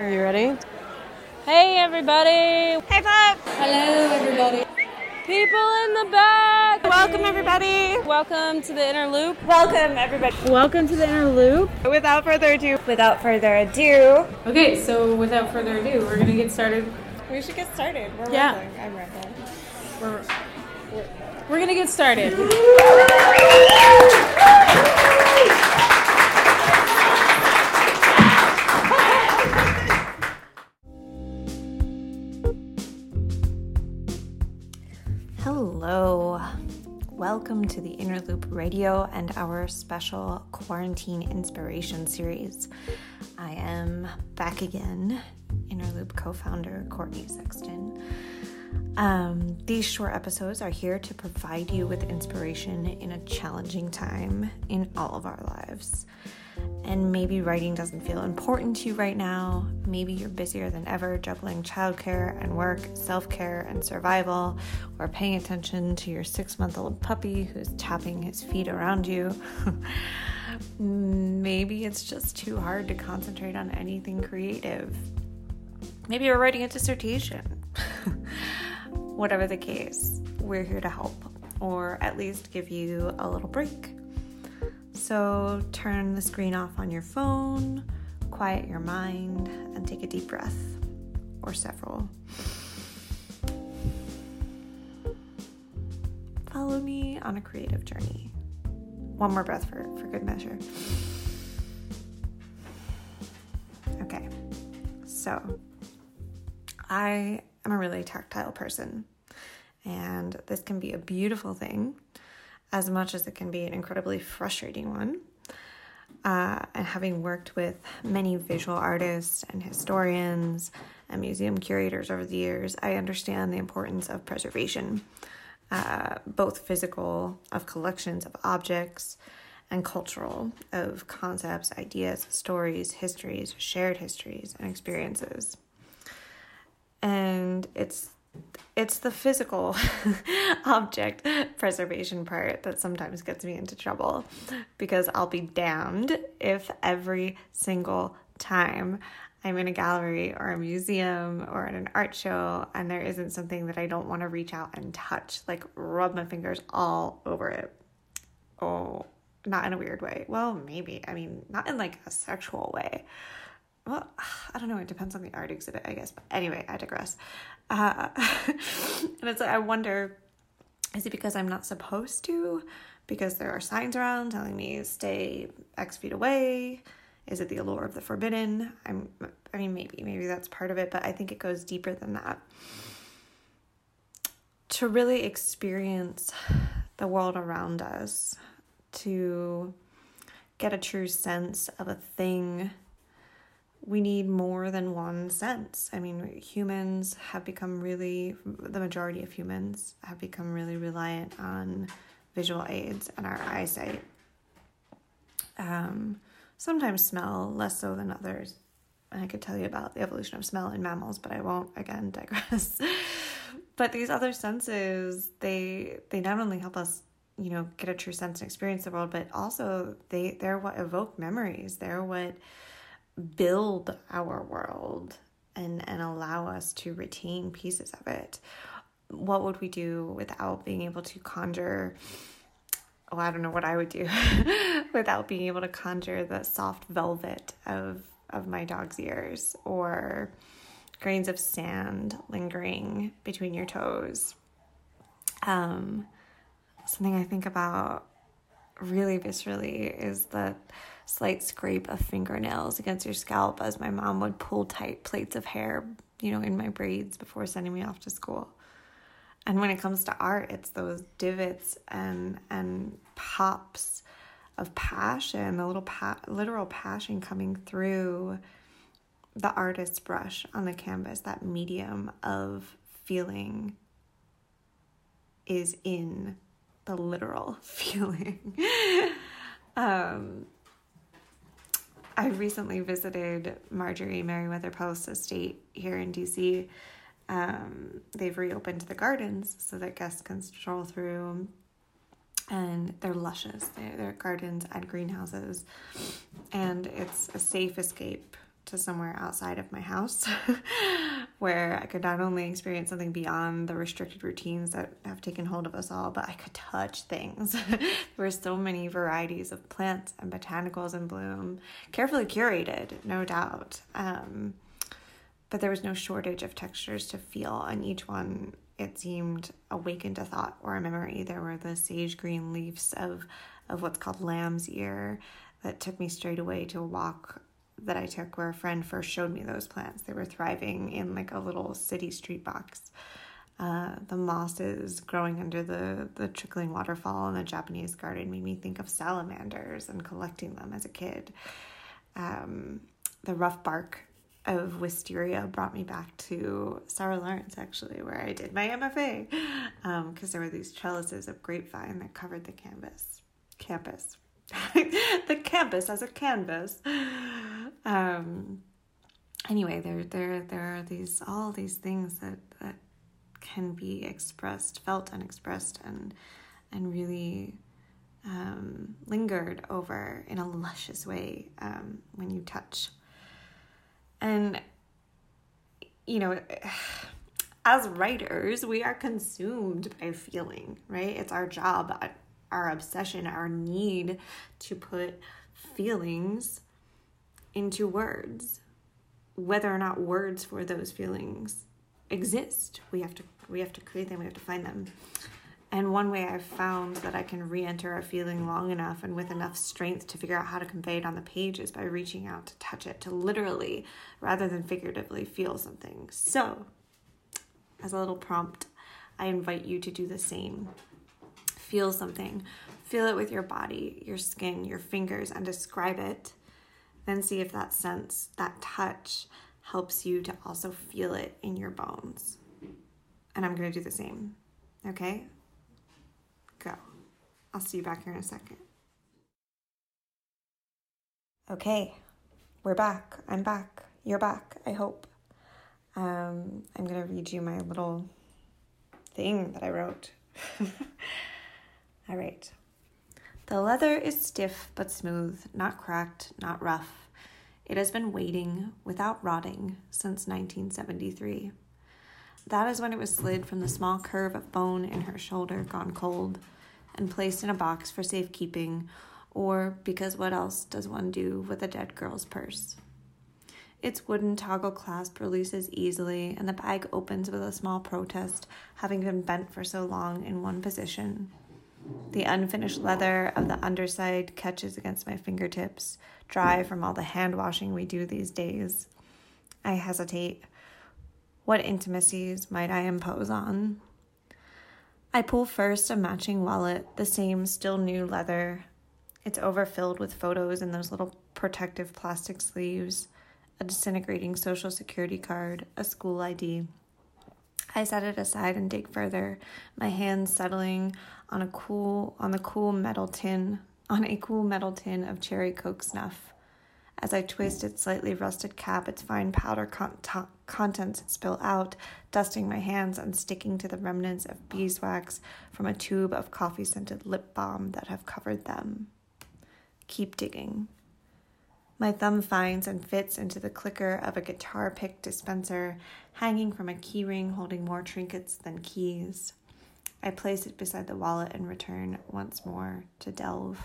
Are you ready? Hey, everybody. Hey, Pop. Hello, everybody. People in the back. Welcome, everybody. Welcome to the Inner Loop. Welcome, everybody. Welcome to the Inner Loop. Without further ado, without further ado, Okay, so without further ado, we're gonna get started. we should get started. We're Yeah. rambling. I'm rambling. We're, we're, we're gonna get started. To the Inner Loop Radio and our special quarantine inspiration series. I am back again, Inner Loop co founder Courtney Sexton. Um, these short episodes are here to provide you with inspiration in a challenging time in all of our lives. And maybe writing doesn't feel important to you right now. Maybe you're busier than ever juggling childcare and work, self care and survival, or paying attention to your six month old puppy who's tapping his feet around you. maybe it's just too hard to concentrate on anything creative. Maybe you're writing a dissertation. Whatever the case, we're here to help, or at least give you a little break. So turn the screen off on your phone, quiet your mind, and take a deep breath, or several. Follow me on a creative journey. One more breath for, for good measure. Okay, so I am a really tactile person, and this can be a beautiful thing as much as it can be an incredibly frustrating one. Uh, and having worked with many visual artists and historians and museum curators over the years, I understand the importance of preservation, uh, both physical, of collections of objects, and cultural, of concepts, ideas, stories, histories, shared histories, and experiences. And it's it's the physical object preservation part that sometimes gets me into trouble because I'll be damned if every single time I'm in a gallery or a museum or at an art show and there isn't something that I don't want to reach out and touch, like rub my fingers all over it. Oh, not in a weird way. Well, maybe. I mean, not in like a sexual way. Well, I don't know. It depends on the art exhibit, I guess. But anyway, I digress. Uh, and it's like, I wonder is it because I'm not supposed to? Because there are signs around telling me stay X feet away? Is it the allure of the forbidden? I'm, I mean, maybe, maybe that's part of it, but I think it goes deeper than that. To really experience the world around us, to get a true sense of a thing we need more than one sense. I mean, humans have become really, the majority of humans have become really reliant on visual aids and our eyesight. Um, sometimes smell, less so than others. And I could tell you about the evolution of smell in mammals, but I won't again digress. but these other senses, they they not only help us, you know, get a true sense and experience the world, but also they they're what evoke memories. They're what build our world and and allow us to retain pieces of it what would we do without being able to conjure oh i don't know what i would do without being able to conjure the soft velvet of of my dog's ears or grains of sand lingering between your toes? Um something i think about really viscerally is that slight scrape of fingernails against your scalp as my mom would pull tight plaits of hair, you know, in my braids before sending me off to school. And when it comes to art, it's those divots and and pops of passion, the little pa- literal passion coming through the artist's brush on the canvas, that medium of feeling is in the literal feeling. um, I recently visited Marjorie Merriweather Post estate here in DC. Um, they've reopened the gardens so that guests can stroll through, and they're luscious. They're, they're gardens and greenhouses, and it's a safe escape to somewhere outside of my house where I could not only experience something beyond the restricted routines that have taken hold of us all, but I could touch things. there were so many varieties of plants and botanicals in bloom, carefully curated, no doubt. Um, but there was no shortage of textures to feel, and each one it seemed awakened a thought or a memory. There were the sage green leaves of of what's called lamb's ear that took me straight away to a walk that I took where a friend first showed me those plants. They were thriving in like a little city street box. Uh, the mosses growing under the, the trickling waterfall in the Japanese garden made me think of salamanders and collecting them as a kid. Um, the rough bark of wisteria brought me back to Sarah Lawrence, actually, where I did my MFA, because um, there were these trellises of grapevine that covered the canvas campus. the campus as a canvas. Um, anyway, there there there are these all these things that that can be expressed, felt and expressed, and and really um, lingered over in a luscious way um, when you touch. And you know, as writers, we are consumed by feeling, right? It's our job our obsession, our need to put feelings into words, whether or not words for those feelings exist. We have to we have to create them, we have to find them. And one way I've found that I can re enter a feeling long enough and with enough strength to figure out how to convey it on the page is by reaching out to touch it, to literally, rather than figuratively, feel something. So, as a little prompt, I invite you to do the same feel something. Feel it with your body, your skin, your fingers, and describe it. Then see if that sense, that touch, helps you to also feel it in your bones. And I'm going to do the same. Okay? Go. I'll see you back here in a second. Okay, we're back. I'm back. You're back, I hope. Um, I'm going to read you my little thing that I wrote. All right. The leather is stiff but smooth, not cracked, not rough. It has been waiting without rotting since 1973. That is when it was slid from the small curve of bone in her shoulder gone cold and placed in a box for safekeeping, or because what else does one do with a dead girl's purse? Its wooden toggle clasp releases easily, and the bag opens with a small protest, having been bent for so long in one position. The unfinished leather of the underside catches against my fingertips, dry from all the hand washing we do these days. I hesitate. What intimacies might I impose on? I pull first a matching wallet, the same still new leather. It's overfilled with photos in those little protective plastic sleeves, a disintegrating social security card, a school ID. I set it aside and dig further, my hands settling on a cool on the cool metal tin on a cool metal tin of cherry coke snuff. As I twist its slightly rusted cap, its fine powder con- t- contents spill out, dusting my hands and sticking to the remnants of beeswax from a tube of coffee scented lip balm that have covered them. Keep digging. My thumb finds and fits into the clicker of a guitar pick dispenser hanging from a keyring holding more trinkets than keys. I place it beside the wallet and return once more to delve.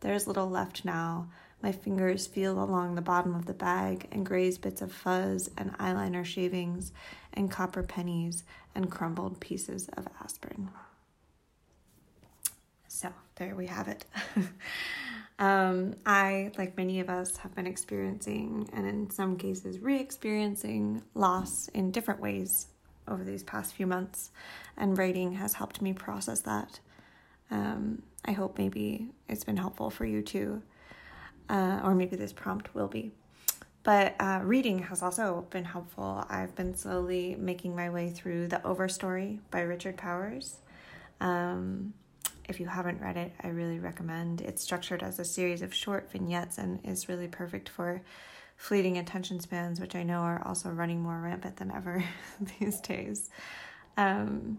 There is little left now. My fingers feel along the bottom of the bag and graze bits of fuzz and eyeliner shavings and copper pennies and crumbled pieces of aspirin. So, there we have it. Um, I, like many of us, have been experiencing and in some cases re experiencing loss in different ways over these past few months, and writing has helped me process that. Um, I hope maybe it's been helpful for you too, uh, or maybe this prompt will be. But uh, reading has also been helpful. I've been slowly making my way through The Overstory by Richard Powers. Um, if you haven't read it, I really recommend. It's structured as a series of short vignettes and is really perfect for fleeting attention spans, which I know are also running more rampant than ever these days. Um,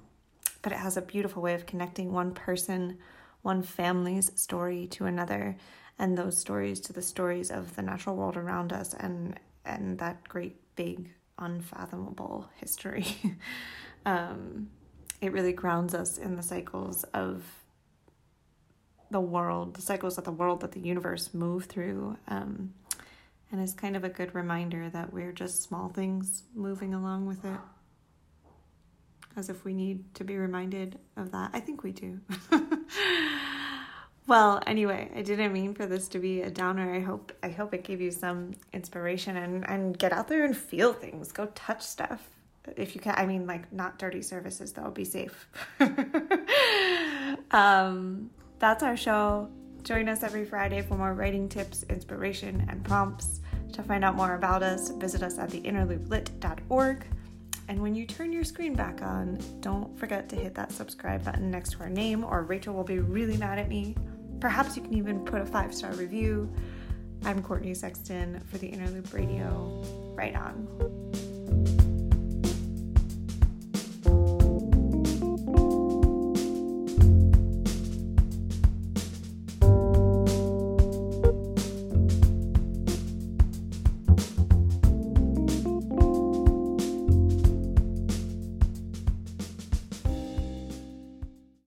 but it has a beautiful way of connecting one person, one family's story to another, and those stories to the stories of the natural world around us, and and that great big unfathomable history. um, it really grounds us in the cycles of the world, the cycles of the world that the universe move through. Um, and is kind of a good reminder that we're just small things moving along with it. As if we need to be reminded of that. I think we do. well, anyway, I didn't mean for this to be a downer. I hope I hope it gave you some inspiration and, and get out there and feel things. Go touch stuff. If you can I mean like not dirty surfaces though, be safe. um that's our show. Join us every Friday for more writing tips, inspiration, and prompts. To find out more about us, visit us at theinnerlooplit.org. And when you turn your screen back on, don't forget to hit that subscribe button next to our name, or Rachel will be really mad at me. Perhaps you can even put a five star review. I'm Courtney Sexton for the Inner Loop Radio. Right on.